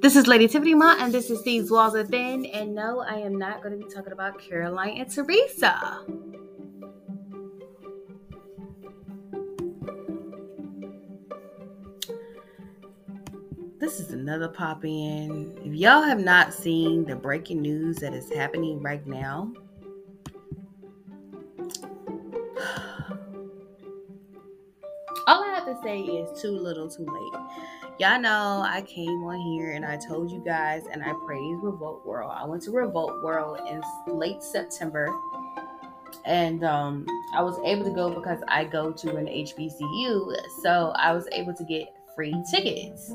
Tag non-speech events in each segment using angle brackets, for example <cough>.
This is Lady Tiffany Ma, and this is These Walls Are Thin. And no, I am not going to be talking about Caroline and Teresa. This is another pop in. If y'all have not seen the breaking news that is happening right now, <sighs> all I have to say is too little too late. Y'all know I came on here and I told you guys and I praised Revolt World. I went to Revolt World in late September and um, I was able to go because I go to an HBCU. So I was able to get free tickets.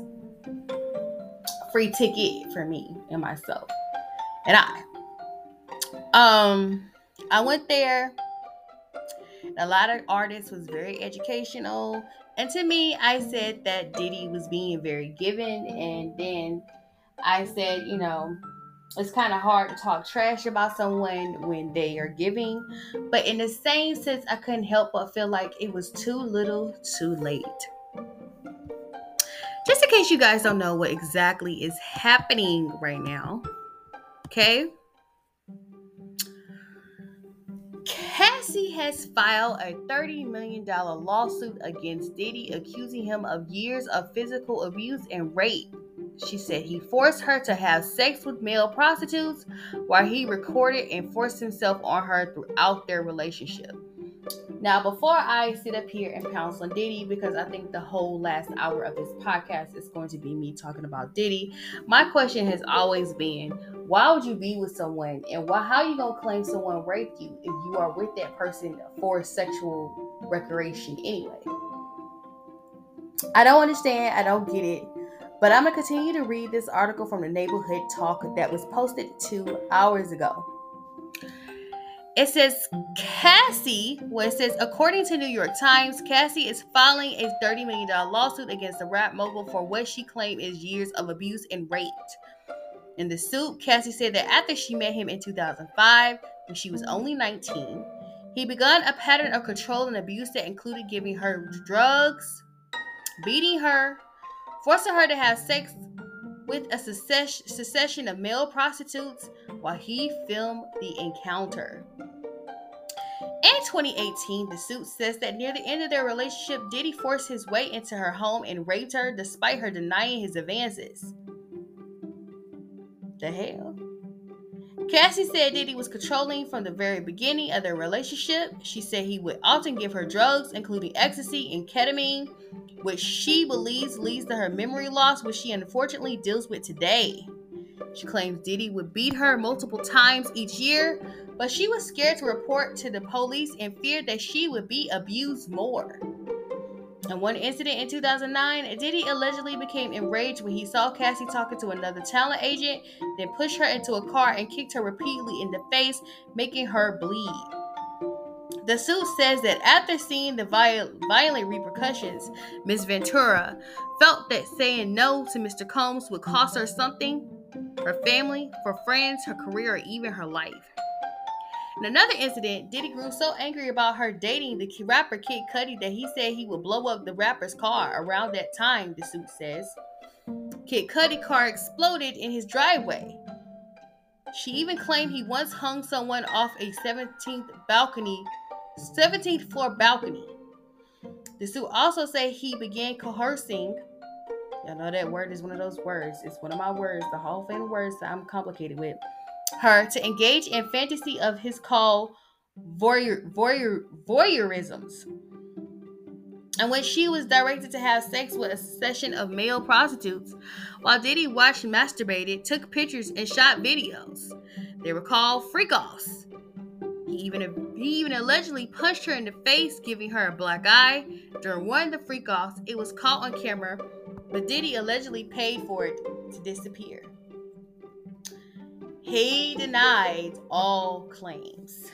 Free ticket for me and myself. And I. Um I went there. A lot of artists was very educational. And to me, I said that Diddy was being very given. And then I said, you know, it's kind of hard to talk trash about someone when they are giving. But in the same sense, I couldn't help but feel like it was too little too late. Just in case you guys don't know what exactly is happening right now, okay? Cassie has filed a $30 million lawsuit against Diddy, accusing him of years of physical abuse and rape. She said he forced her to have sex with male prostitutes while he recorded and forced himself on her throughout their relationship. Now, before I sit up here and pounce on Diddy, because I think the whole last hour of this podcast is going to be me talking about Diddy, my question has always been why would you be with someone and why how you gonna claim someone raped you if you are with that person for sexual recreation anyway? I don't understand, I don't get it. But I'm gonna continue to read this article from the neighborhood talk that was posted two hours ago it says Cassie, well, it says, according to New York Times, Cassie is filing a $30 million lawsuit against the rap mogul for what she claimed is years of abuse and rape. In the suit, Cassie said that after she met him in 2005, when she was only 19, he began a pattern of control and abuse that included giving her drugs, beating her, forcing her to have sex with a succession of male prostitutes while he filmed the encounter. In 2018, the suit says that near the end of their relationship, Diddy forced his way into her home and raped her despite her denying his advances. The hell? Cassie said Diddy was controlling from the very beginning of their relationship. She said he would often give her drugs, including ecstasy and ketamine, which she believes leads to her memory loss, which she unfortunately deals with today. She claims Diddy would beat her multiple times each year, but she was scared to report to the police and feared that she would be abused more. In one incident in 2009, Diddy allegedly became enraged when he saw Cassie talking to another talent agent, then pushed her into a car and kicked her repeatedly in the face, making her bleed. The suit says that after seeing the violent repercussions, Ms. Ventura felt that saying no to Mr. Combs would cost her something her family, her friends, her career, or even her life. In another incident, Diddy grew so angry about her dating the rapper Kid Cudi that he said he would blow up the rapper's car around that time, the suit says. Kid Cudi car exploded in his driveway. She even claimed he once hung someone off a 17th balcony, 17th floor balcony. The suit also say he began coercing. Y'all know that word is one of those words. It's one of my words, the Hall of Fame words that I'm complicated with her to engage in fantasy of his call voyeur, voyeur, voyeurisms. And when she was directed to have sex with a session of male prostitutes, while Diddy watched masturbated, took pictures, and shot videos. They were called freak offs. He even he even allegedly punched her in the face, giving her a black eye. During one of the freak offs, it was caught on camera, but Diddy allegedly paid for it to disappear. He denied all claims.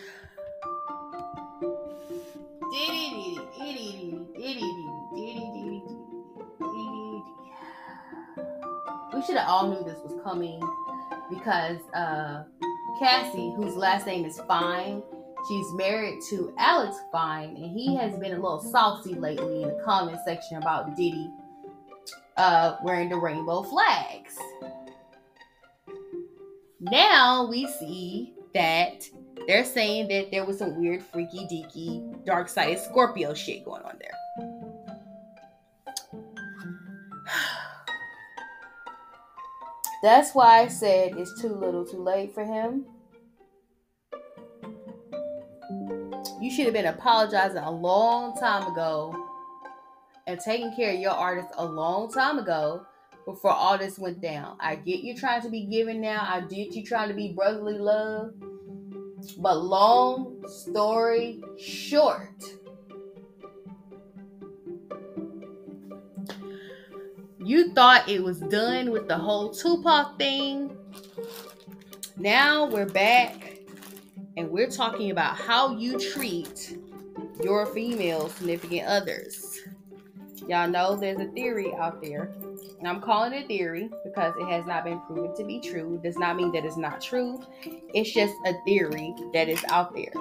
We should have all knew this was coming because uh, Cassie, whose last name is Fine, she's married to Alex Fine, and he has been a little saucy lately in the comment section about Diddy uh, wearing the rainbow flags. Now we see that they're saying that there was some weird, freaky, deaky, dark sided Scorpio shit going on there. <sighs> That's why I said it's too little too late for him. You should have been apologizing a long time ago and taking care of your artist a long time ago before all this went down. I get you trying to be giving now. I get you trying to be brotherly love. But long story short, you thought it was done with the whole Tupac thing. Now we're back and we're talking about how you treat your female significant others. Y'all know there's a theory out there, and I'm calling it a theory because it has not been proven to be true. It does not mean that it's not true, it's just a theory that is out there.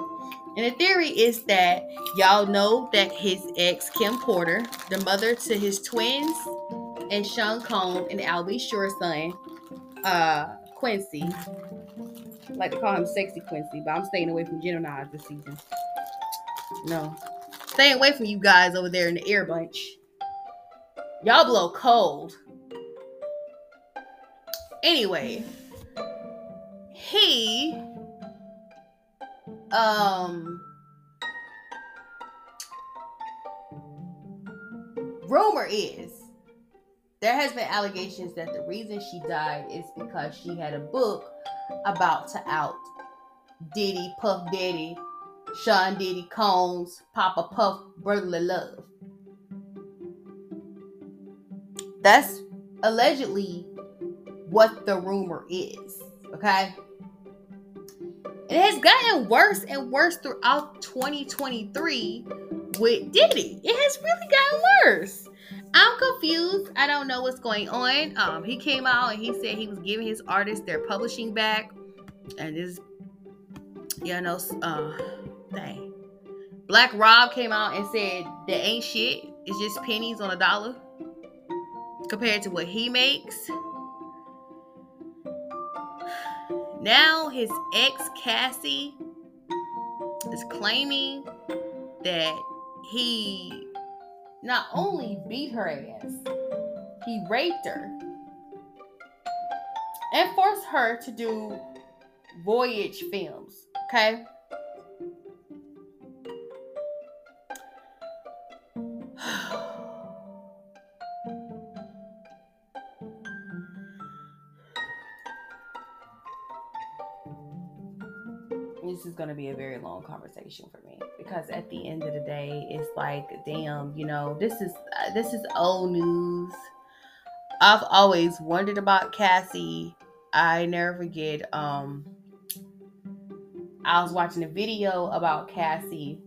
And the theory is that y'all know that his ex, Kim Porter, the mother to his twins, and Sean Combs and Al B. Sure's son, uh, Quincy. I like to call him Sexy Quincy, but I'm staying away from Gemini this season. No. Staying away from you guys over there in the air bunch. Y'all blow cold. Anyway, he um rumor is there has been allegations that the reason she died is because she had a book about to out Diddy, Puff Daddy, Sean Diddy, Combs, Papa Puff, Brotherly Love. That's allegedly what the rumor is. Okay. It has gotten worse and worse throughout 2023 with Diddy. It has really gotten worse. I'm confused. I don't know what's going on. Um, he came out and he said he was giving his artists their publishing back, and this, you know, uh, dang. Black Rob came out and said that ain't shit. It's just pennies on a dollar compared to what he makes. Now his ex Cassie is claiming that he not only beat her ass, he raped her and forced her to do voyage films. Okay. Going to be a very long conversation for me because at the end of the day it's like damn you know this is uh, this is old news. I've always wondered about cassie. I never forget um i was watching a video about cassie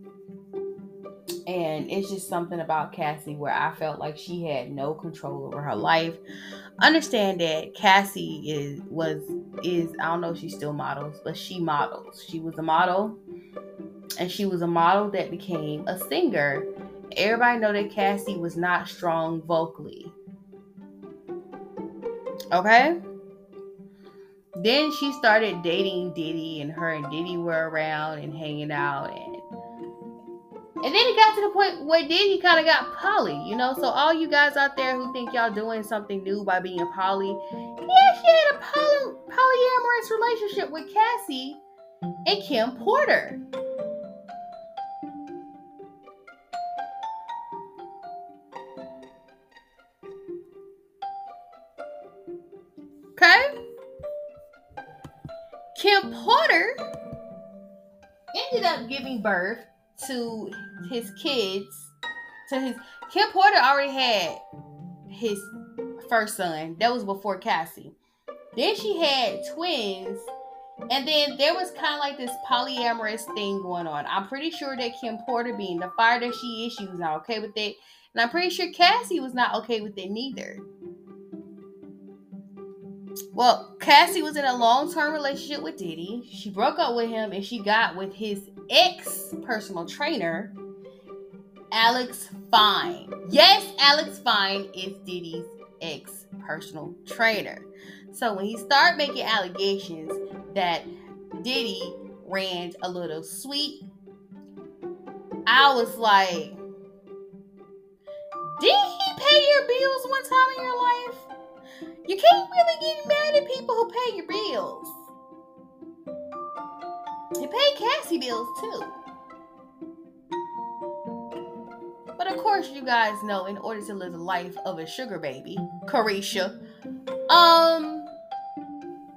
and it's just something about cassie where i felt like she had no control over her life understand that cassie is was is I don't know if she still models, but she models. She was a model, and she was a model that became a singer. Everybody know that Cassie was not strong vocally. Okay. Then she started dating Diddy, and her and Diddy were around and hanging out, and and then it got to the point where Diddy kind of got poly, you know. So all you guys out there who think y'all doing something new by being poly, yeah, she had a poly, polyamorous relationship with Cassie and Kim Porter. Okay? Kim Porter ended up giving birth to his kids, to his Kim Porter already had his first son. That was before Cassie. Then she had twins. And then there was kind of like this polyamorous thing going on. I'm pretty sure that Kim Porter, being the fire that she is, she was not okay with it. And I'm pretty sure Cassie was not okay with it neither. Well, Cassie was in a long term relationship with Diddy. She broke up with him and she got with his ex personal trainer, Alex Fine. Yes, Alex Fine is Diddy's ex personal trainer. So when he started making allegations that Diddy ran a little sweet, I was like, did he pay your bills one time in your life? You can't really get mad at people who pay your bills. He pay Cassie bills too. But of course, you guys know in order to live the life of a sugar baby, Caresha, um,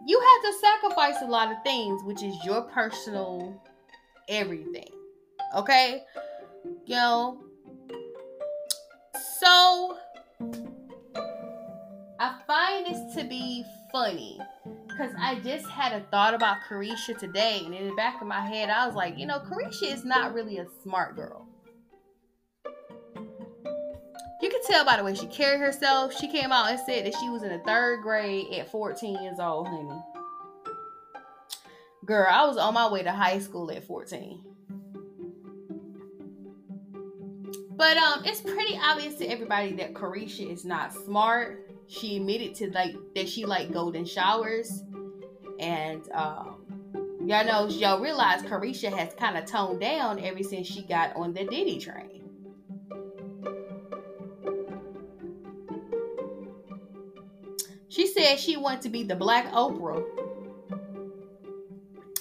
you have to sacrifice a lot of things, which is your personal everything. Okay? You know. So This to be funny because I just had a thought about Caresha today, and in the back of my head, I was like, you know, Caresha is not really a smart girl. You can tell by the way she carried herself. She came out and said that she was in the third grade at 14 years old, honey. Girl, I was on my way to high school at 14. But um, it's pretty obvious to everybody that Caresha is not smart. She admitted to like that she like golden showers, and um, y'all know y'all realize Caresha has kind of toned down ever since she got on the Diddy train. She said she wanted to be the black Oprah.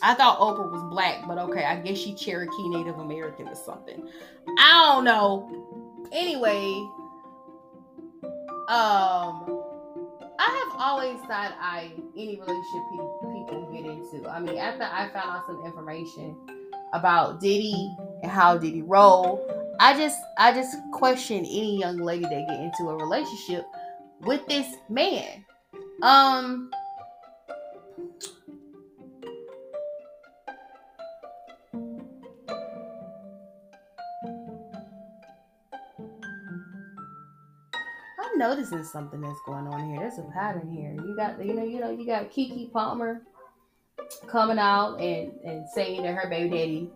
I thought Oprah was black, but okay, I guess she Cherokee Native American or something. I don't know. Anyway, um, I have always thought I any relationship people get into. I mean, after I found out some information about Diddy and how Diddy roll, I just I just question any young lady that get into a relationship with this man. Um noticing something that's going on here. There's a pattern here. You got you know, you know, you got Keke Palmer coming out and, and saying that her baby daddy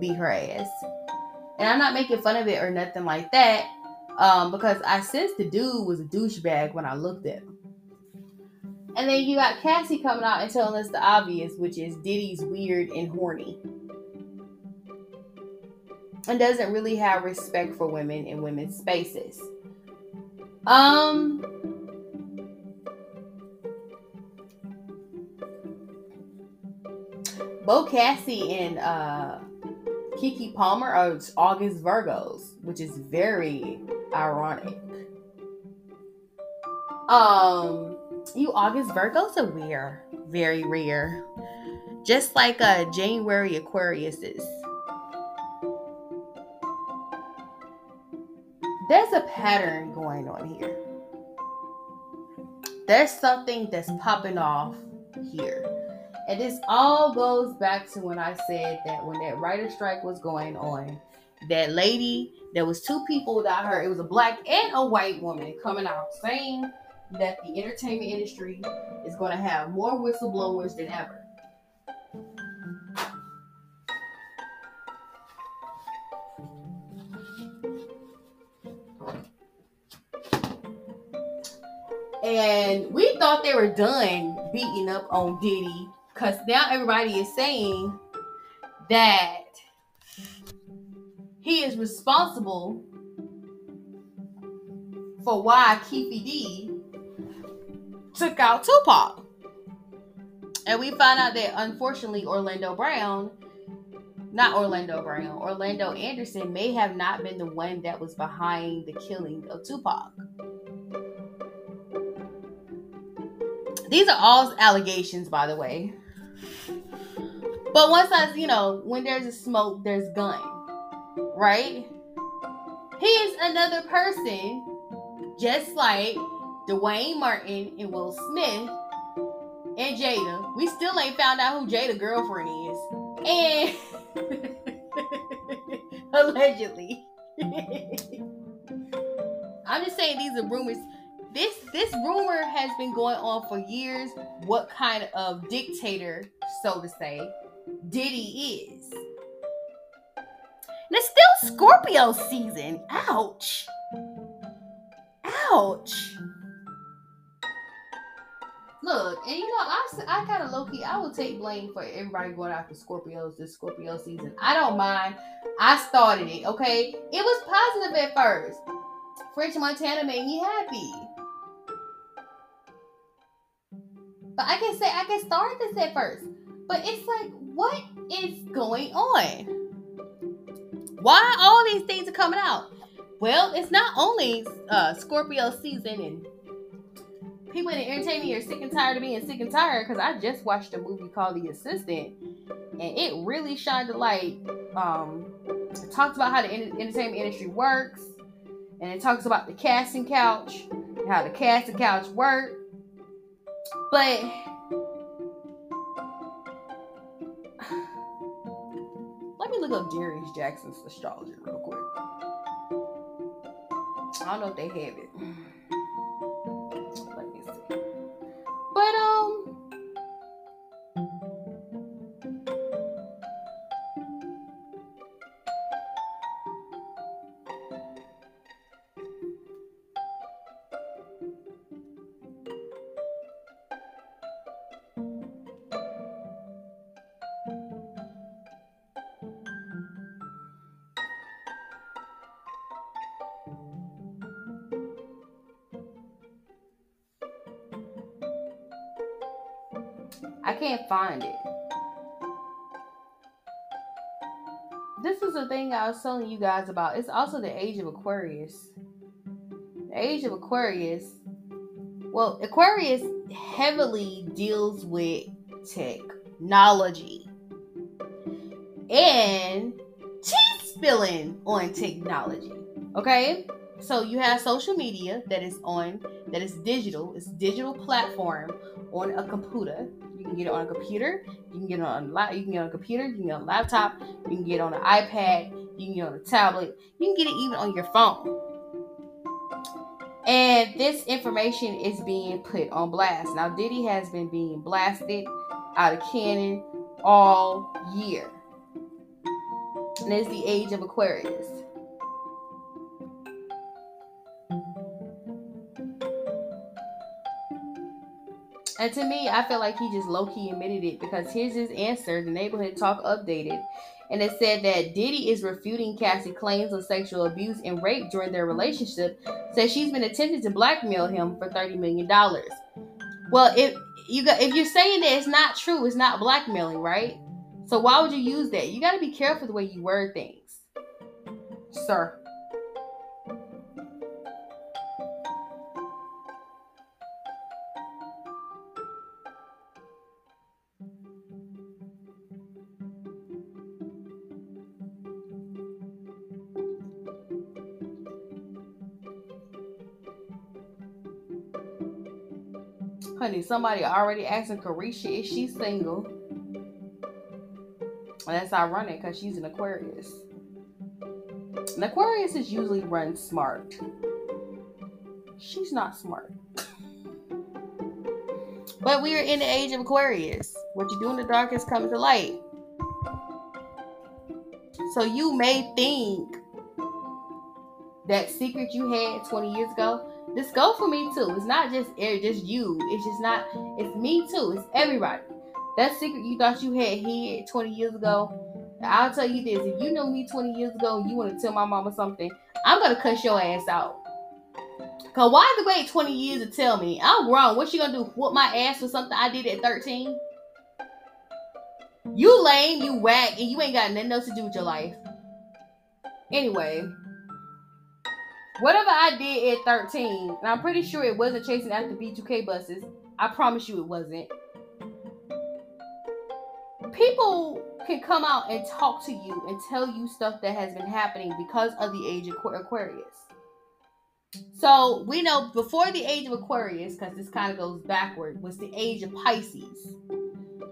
beat her ass. And I'm not making fun of it or nothing like that. Um, because I sensed the dude was a douchebag when I looked at him. And then you got Cassie coming out and telling us the obvious, which is Diddy's weird and horny. And doesn't really have respect for women in women's spaces. Um. Bo Cassie and uh, Keke Palmer are August Virgos, which is very ironic. Um, you August Virgos are rare, very rare, just like uh January Aquariuses. There's a pattern going on here. There's something that's popping off here. And this all goes back to when I said that when that writer strike was going on, that lady, there was two people that I heard, it was a black and a white woman coming out saying that the entertainment industry is going to have more whistleblowers than ever. And we thought they were done beating up on Diddy because now everybody is saying that he is responsible for why Keffe D took out Tupac. And we find out that unfortunately Orlando Brown, not Orlando Brown, Orlando Anderson may have not been the one that was behind the killing of Tupac. These are all allegations, by the way. But once I, you know, when there's a smoke, there's gun, right? He is another person, just like Duane Martin and Will Smith and Jada. We still ain't found out who Jada girlfriend is, and <laughs> allegedly. <laughs> I'm just saying these are rumors this this rumor has been going on for years. What kind of dictator, so to say, Diddy is? And it's still Scorpio season. Ouch. Ouch. Look, and you know, I, I kind of low key, I will take blame for everybody going after Scorpios this Scorpio season. I don't mind. I started it, okay? It was positive at first. French Montana made me happy. But I can say I can start this at first. But it's like, what is going on? Why all these things are coming out? Well, it's not only uh, Scorpio season and people in the entertainment are sick and tired of being sick and tired because I just watched a movie called The Assistant and it really shined a light. Um, it talks about how the entertainment industry works and it talks about the casting couch how the casting couch works. But let me look up Darius Jackson's astrology real quick. I don't know if they have it. Let me see. But um I can't find it. This is the thing I was telling you guys about. It's also the age of Aquarius. The age of Aquarius. Well, Aquarius heavily deals with technology and tea spilling on technology. Okay? So you have social media that is on that is digital, it's digital platform on a computer can get it on a computer. You can get it on a you can get on a computer. You can get on a laptop. You can get on an iPad. You can get on a tablet. You can get it even on your phone. And this information is being put on blast. Now, Diddy has been being blasted out of cannon all year. And it's the age of Aquarius. And to me, I feel like he just low key admitted it because here's his answer. The neighborhood talk updated. And it said that Diddy is refuting Cassie claims of sexual abuse and rape during their relationship. Says she's been attempting to blackmail him for $30 million. Well, if you got if you're saying that it's not true, it's not blackmailing, right? So why would you use that? You gotta be careful the way you word things. Sir. Honey, somebody already asking Caresha, is she single? And that's ironic because she's an Aquarius. An Aquarius is usually run smart. She's not smart. <laughs> but we are in the age of Aquarius. What you do in the dark is coming to light. So you may think that secret you had 20 years ago this go for me too. It's not just air, just you. It's just not. It's me too. It's everybody. That secret you thought you had hid 20 years ago. I'll tell you this: if you know me 20 years ago, and you want to tell my mama something, I'm gonna cuss your ass out. Cause why the wait 20 years to tell me? I'm grown. What you gonna do? Whoop my ass for something I did at 13? You lame, you whack, and you ain't got nothing else to do with your life. Anyway, Whatever I did at 13, and I'm pretty sure it wasn't chasing after B2K buses. I promise you it wasn't. People can come out and talk to you and tell you stuff that has been happening because of the age of Aquarius. So we know before the age of Aquarius, because this kind of goes backward, was the age of Pisces.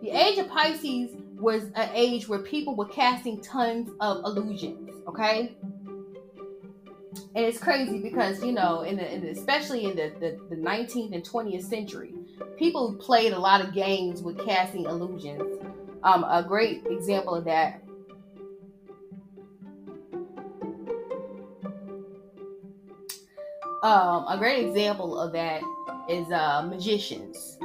The age of Pisces was an age where people were casting tons of illusions, okay? And it's crazy because you know in the, in the especially in the, the, the 19th and 20th century people played a lot of games with casting illusions um, a great example of that um, a great example of that is uh, magicians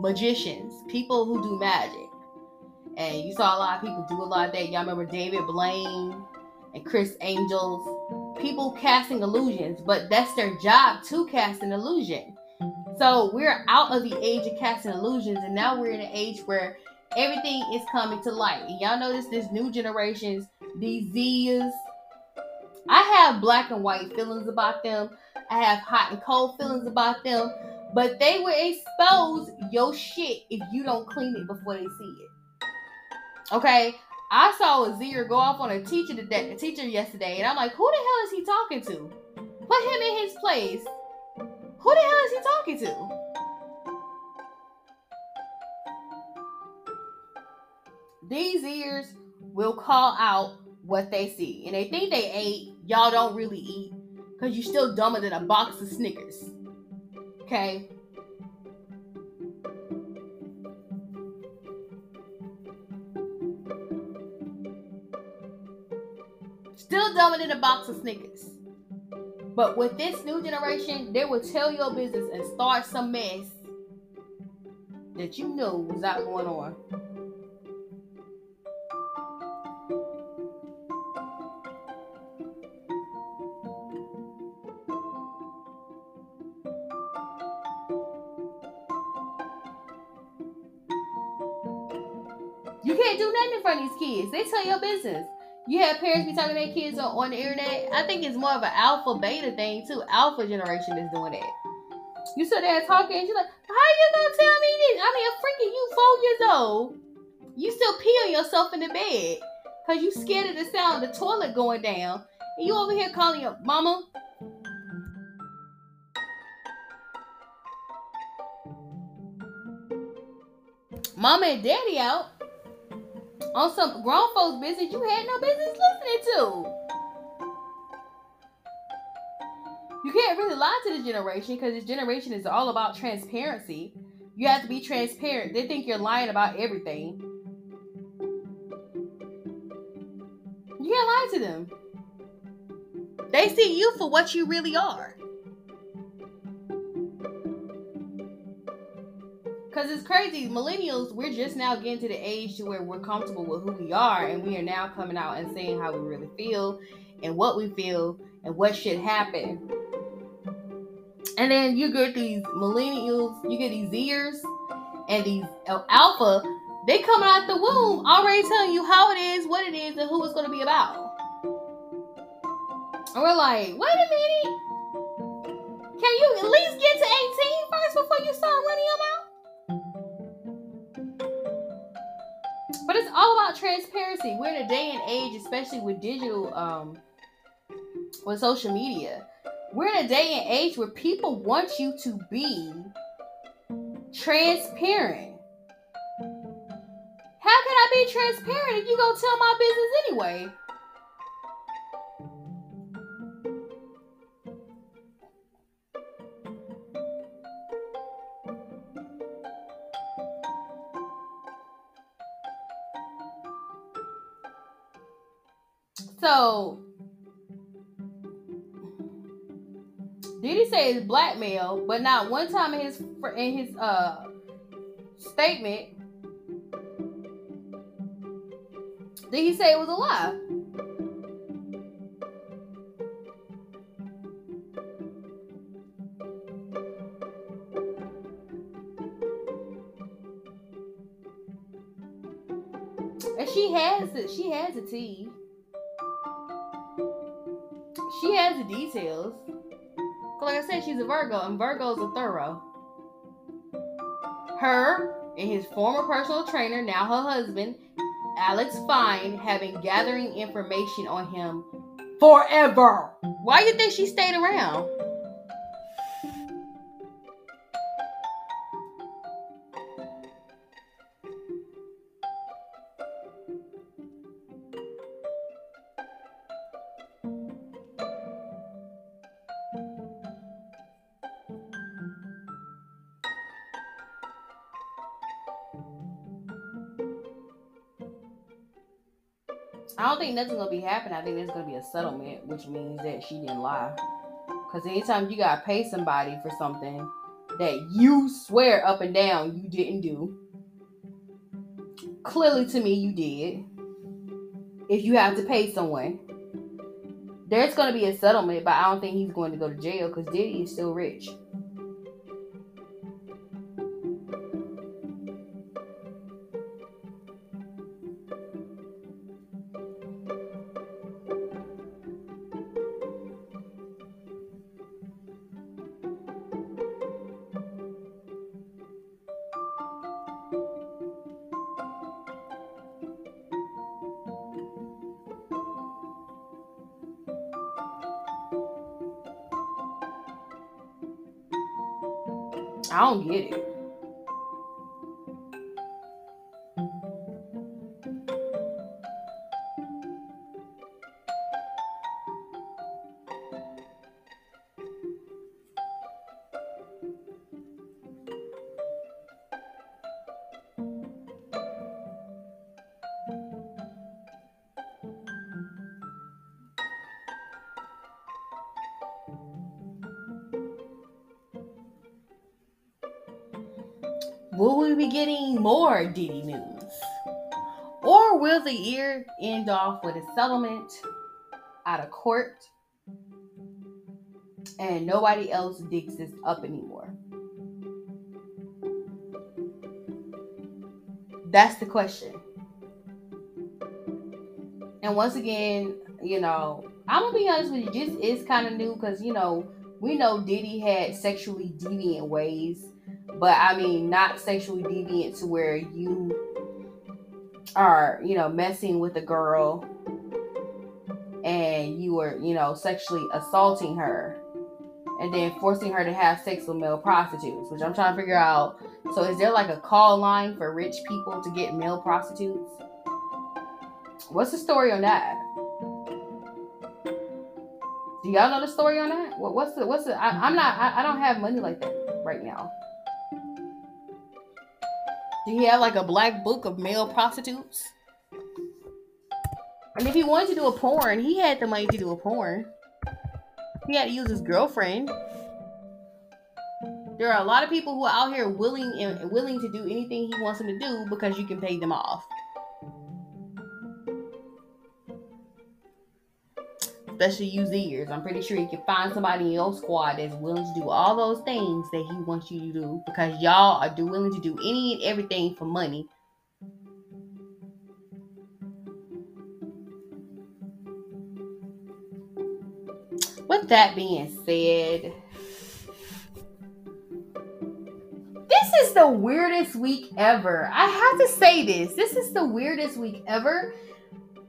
magicians, people who do magic. And you saw a lot of people do a lot of that. Y'all remember David Blaine and Criss Angels? People casting illusions, but that's their job to cast an illusion. So we're out of the age of casting illusions, and now we're in an age where everything is coming to light. And y'all notice this new generations, these. I have black and white feelings about them. I have hot and cold feelings about them. But they will expose your shit if you don't clean it before they see it. Okay, I saw a Z'er go off on a teacher today, a teacher yesterday, and I'm like, who the hell is he talking to? Put him in his place. Who the hell is he talking to? These ears will call out what they see, and they think they ate. Y'all don't really eat because you're still dumber than a box of Snickers. Okay. Still dumber than a box of Snickers. But with this new generation, they will tell your business and start some mess that you know was not going on. You can't do nothing in front of these kids. They tell your business. You have parents be talking to their kids on, the internet. I think it's more of an alpha beta thing too. Alpha generation is doing that. You sit there talking, and you're like, "How you gonna tell me this?" I mean, freaking you four years old, you still pee on yourself in the bed because you scared of the sound of the toilet going down, and you over here calling your mama. Mama and daddy out on some grown folks' business you had no business listening to. You can't really lie to this generation because this generation is all about transparency. You have to be transparent. They think you're lying about everything. You can't lie to them. They see you for what you really are. Because it's crazy. Millennials, we're just now getting to the age to where we're comfortable with who we are, and we are now coming out and saying how we really feel and what we feel and what should happen. And then you get these millennials, you get these ears and these uh, alpha, they come out the womb already telling you how it is, what it is, and who it's going to be about. And we're like, wait a minute. Can you at least get to 18 first before you start running your mouth? But it's all about transparency. We're in a day and age, especially with digital, um, with social media. We're in a day and age where people want you to be transparent. How can I be transparent if you go tell my business anyway? So, did he say it's blackmail? But not one time in his in his uh statement did he say it was a lie. And she has it. She has a tea. The details. Like I said, she's a Virgo, and Virgo's a thorough. Her and his former personal trainer, now her husband, Alex Fine, have been gathering information on him forever. Why do you think she stayed around? I don't think nothing's gonna be happening. I think there's gonna be a settlement, which means that she didn't lie. Because anytime you gotta pay somebody for something, that you swear up and down you didn't do. Clearly, to me, you did. If you have to pay someone, there's to be a settlement, but I don't think he's going to go to jail because Diddy is still rich. I don't get it. More Diddy news? Or will the year end off with a settlement out of court and nobody else digs this up anymore? That's the question. And once again, you know, I'm gonna be honest with you, this is kind of new because you know, we know Diddy had sexually deviant ways but I mean, not sexually deviant to where you are, you know, messing with a girl and you were, you know, sexually assaulting her and then forcing her to have sex with male prostitutes, which I'm trying to figure out. So, is there like a call line for rich people to get male prostitutes? What's the story on that? Do y'all know the story on that? What, what's the what's the? I, am not. I, I don't have money like that right now. Do he have like a black book of male prostitutes? And if he wanted to do a porn, he had the money to do a porn. He had to use his girlfriend. There are a lot of people who are out here willing and willing to do anything he wants them to do because you can pay them off. Especially use ears. I'm pretty sure you can find somebody in your squad that's willing to do all those things that he wants you to do because y'all are do willing to do any and everything for money. With that being said, this is the weirdest week ever. I have to say this. This is the weirdest week ever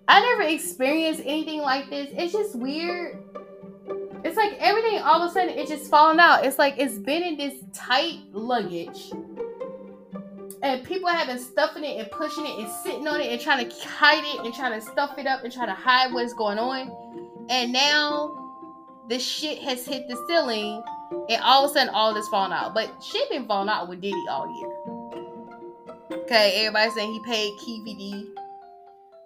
I never experienced anything like this. It's just weird. It's like everything all of a sudden it's just falling out. It's like it's been in this tight luggage. And people have been stuffing it and pushing it and sitting on it and trying to hide it and trying to stuff it up and trying to hide what's going on. And now the shit has hit the ceiling and all of a sudden all this falling out. But shit been falling out with Diddy all year. Okay, everybody saying he paid Keffe D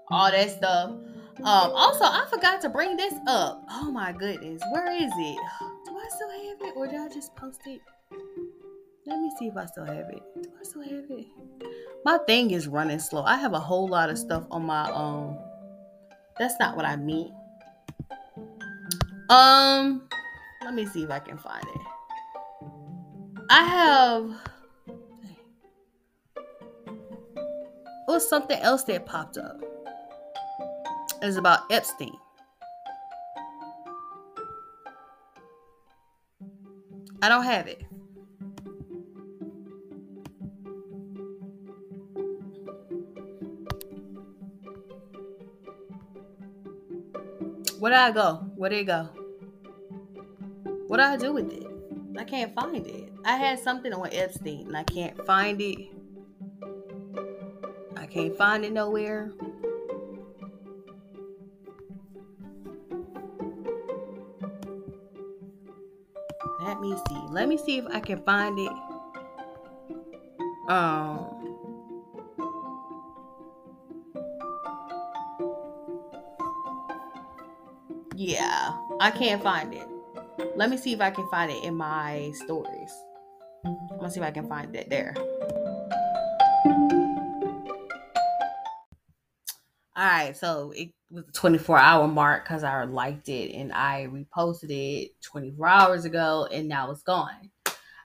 all that stuff. Um, also, I forgot to bring this up. Oh my goodness, where is it? Do I still have it, or did I just post it? Let me see if I still have it. Do I still have it? My thing is running slow. I have a whole lot of stuff on my um. That's not what I mean. Um, let me see if I can find it. I have. It was something else that popped up is about Epstein. I don't have it. Where did I go? Where did it go? What did I do with it? I can't find it. I had something on Epstein and I can't find it. I can't find it nowhere. Let me see if I can find it. Um. Yeah, I can't find it. Let me see if I can find it in my stories. I'm gonna see if I can find it there. All right, so it was a 24 hour mark because I liked it and I reposted it 24 hours ago and now it's gone.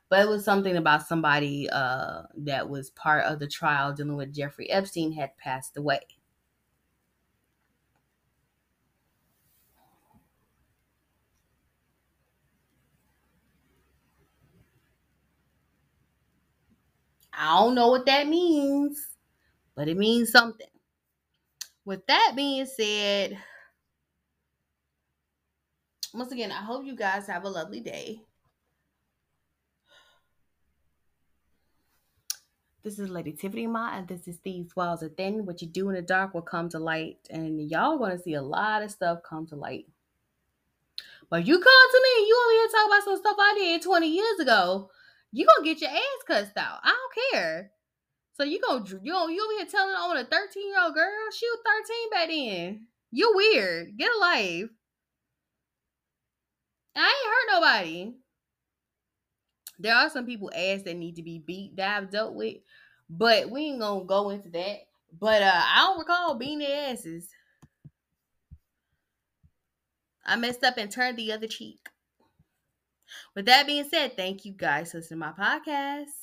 But it was something about somebody uh, that was part of the trial dealing with Jeffrey Epstein had passed away. I don't know what that means, but it means something. With that being said, once again, I hope you guys have a lovely day. This is Lady Tiffany Ma, and this is These Walls Are Thin. What you do in the dark will come to light, and y'all gonna see a lot of stuff come to light. But you come to me, you over here talking about some stuff I did 20 years ago, you gonna get your ass cussed out. I don't care. So you gonna you gonna, you over here telling on a 13 year old girl? She was 13 back then. You weird. Get a life. I ain't hurt nobody. There are some people ass that need to be beat that I've dealt with, but we ain't gonna go into that. But uh I don't recall being their asses. I messed up and turned the other cheek. With that being said, thank you guys for listening to my podcast.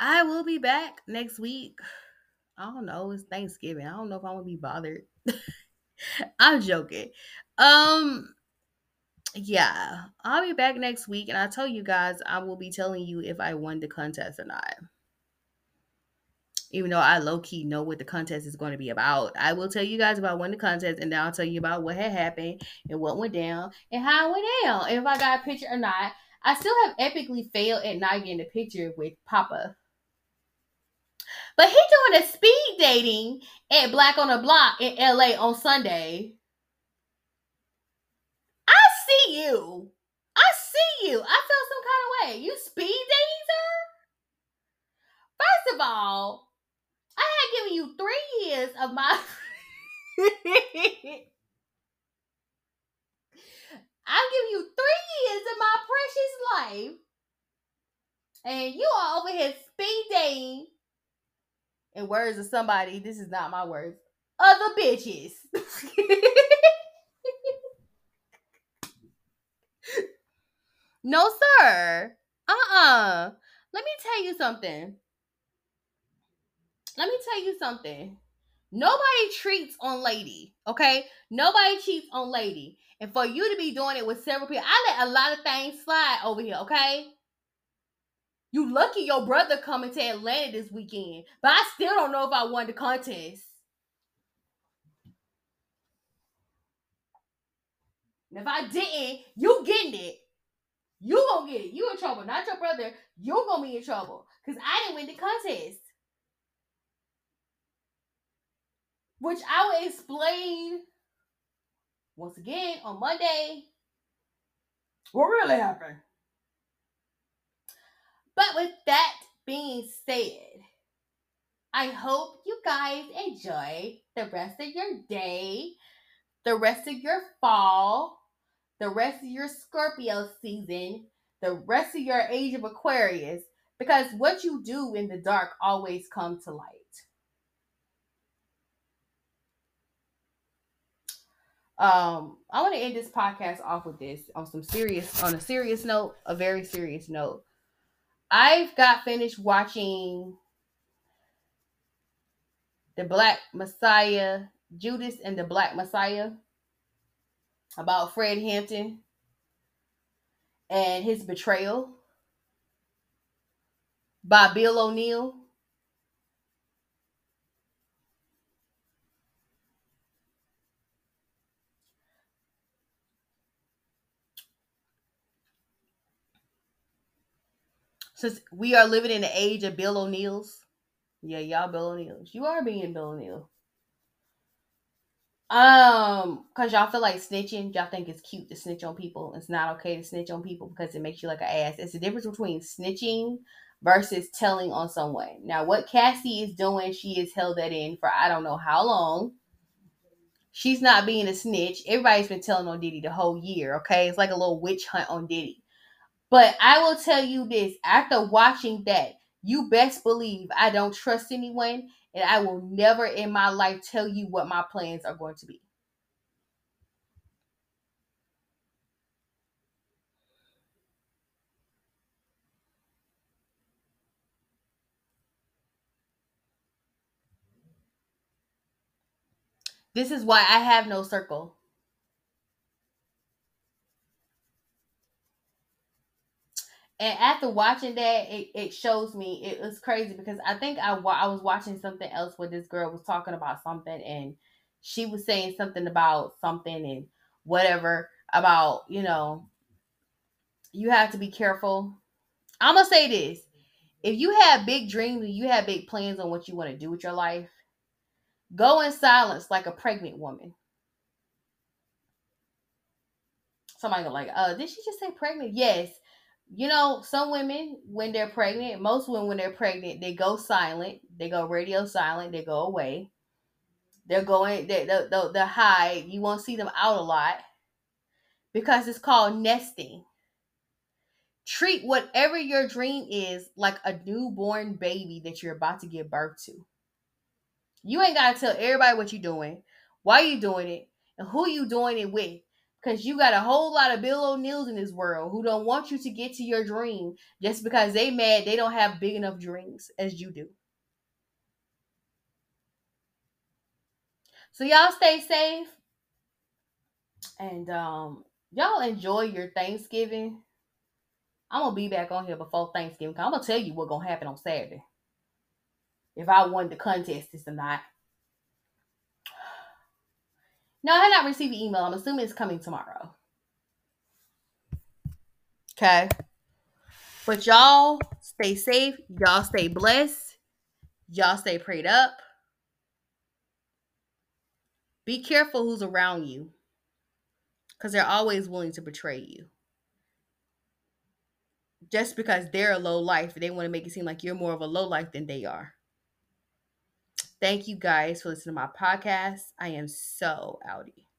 I will be back next week. <sighs> I don't know. It's Thanksgiving. I don't know if I'm gonna be bothered. <laughs> I'm joking. Um, yeah, I'll be back next week, and I tell you guys, I will be telling you if I won the contest or not. Even though I low key know what the contest is going to be about, I will tell you guys about when the contest, and then I'll tell you about what had happened and what went down and how it went down, if I got a picture or not. I still have epically failed at not getting a picture with Papa. But he doing a speed dating at Black on the Block in LA on Sunday. I see you. I see you. I feel some kind of way. You speed dating? First of all, I had given you three years of my. <laughs> I've given you three years of my precious life. And you are over here speed dating in words of somebody, this is not my words, other bitches. <laughs> no, sir. Uh-uh. Let me tell you something. Let me tell you something. Nobody treats on lady, okay? Nobody cheats on lady. And for you to be doing it with several people, I let a lot of things slide over here, okay? You lucky your brother coming to Atlanta this weekend, but I still don't know if I won the contest. And if I didn't, you getting it. You gonna get it. You in trouble, not your brother. You gonna be in trouble because I didn't win the contest. Which I will explain once again on Monday. What really happened? But with that being said, I hope you guys enjoy the rest of your day, the rest of your fall, the rest of your Scorpio season, the rest of your age of Aquarius, because what you do in the dark always comes to light. Um, I want to end this podcast off with this on some serious, on a serious note, a very serious note. I've got finished watching the Black Messiah, Judas and the Black Messiah about Fred Hampton and his betrayal by Bill O'Neal. Since we are living in the age of Bill O'Neal's, yeah, y'all Bill O'Neal's. You are being Bill O'Neal. Um, cause y'all feel like snitching. Y'all think it's cute to snitch on people. It's not okay to snitch on people because it makes you like an ass. It's the difference between snitching versus telling on someone. Now, what Cassie is doing, she has held that in for I don't know how long. She's not being a snitch. Everybody's been telling on Diddy the whole year. Okay, it's like a little witch hunt on Diddy. But I will tell you this after watching that, you best believe I don't trust anyone and I will never in my life tell you what my plans are going to be. This is why I have no circle. And after watching that, it, it shows me it was crazy because I think I I was watching something else where this girl was talking about something and she was saying something about something and whatever about you know you have to be careful. I'm gonna say this: if you have big dreams and you have big plans on what you want to do with your life, go in silence like a pregnant woman. Somebody like, uh, did she just say pregnant? Yes you know, some women when they're pregnant, most women when they're pregnant, they go silent, they go radio silent, they go away. They're going, they they they, they hide. You won't see them out a lot because it's called nesting. Treat whatever your dream is like a newborn baby that you're about to give birth to. You ain't gotta tell everybody what you're doing, why you doing it, and who you doing it with. Cause you got a whole lot of Bill O'Neals in this world who don't want you to get to your dream just because they mad they don't have big enough dreams as you do. So y'all stay safe. And um y'all enjoy your Thanksgiving. I'm gonna be back on here before Thanksgiving. I'm gonna tell you what's gonna happen on Saturday. If I won the contest this not. No, I have not received the email. I'm assuming it's coming tomorrow. Okay. But y'all stay safe. Y'all stay blessed. Y'all stay prayed up. Be careful who's around you because they're always willing to betray you. Just because they're a low life, they want to make it seem like you're more of a low life than they are. Thank you guys for listening to my podcast. I am so outie.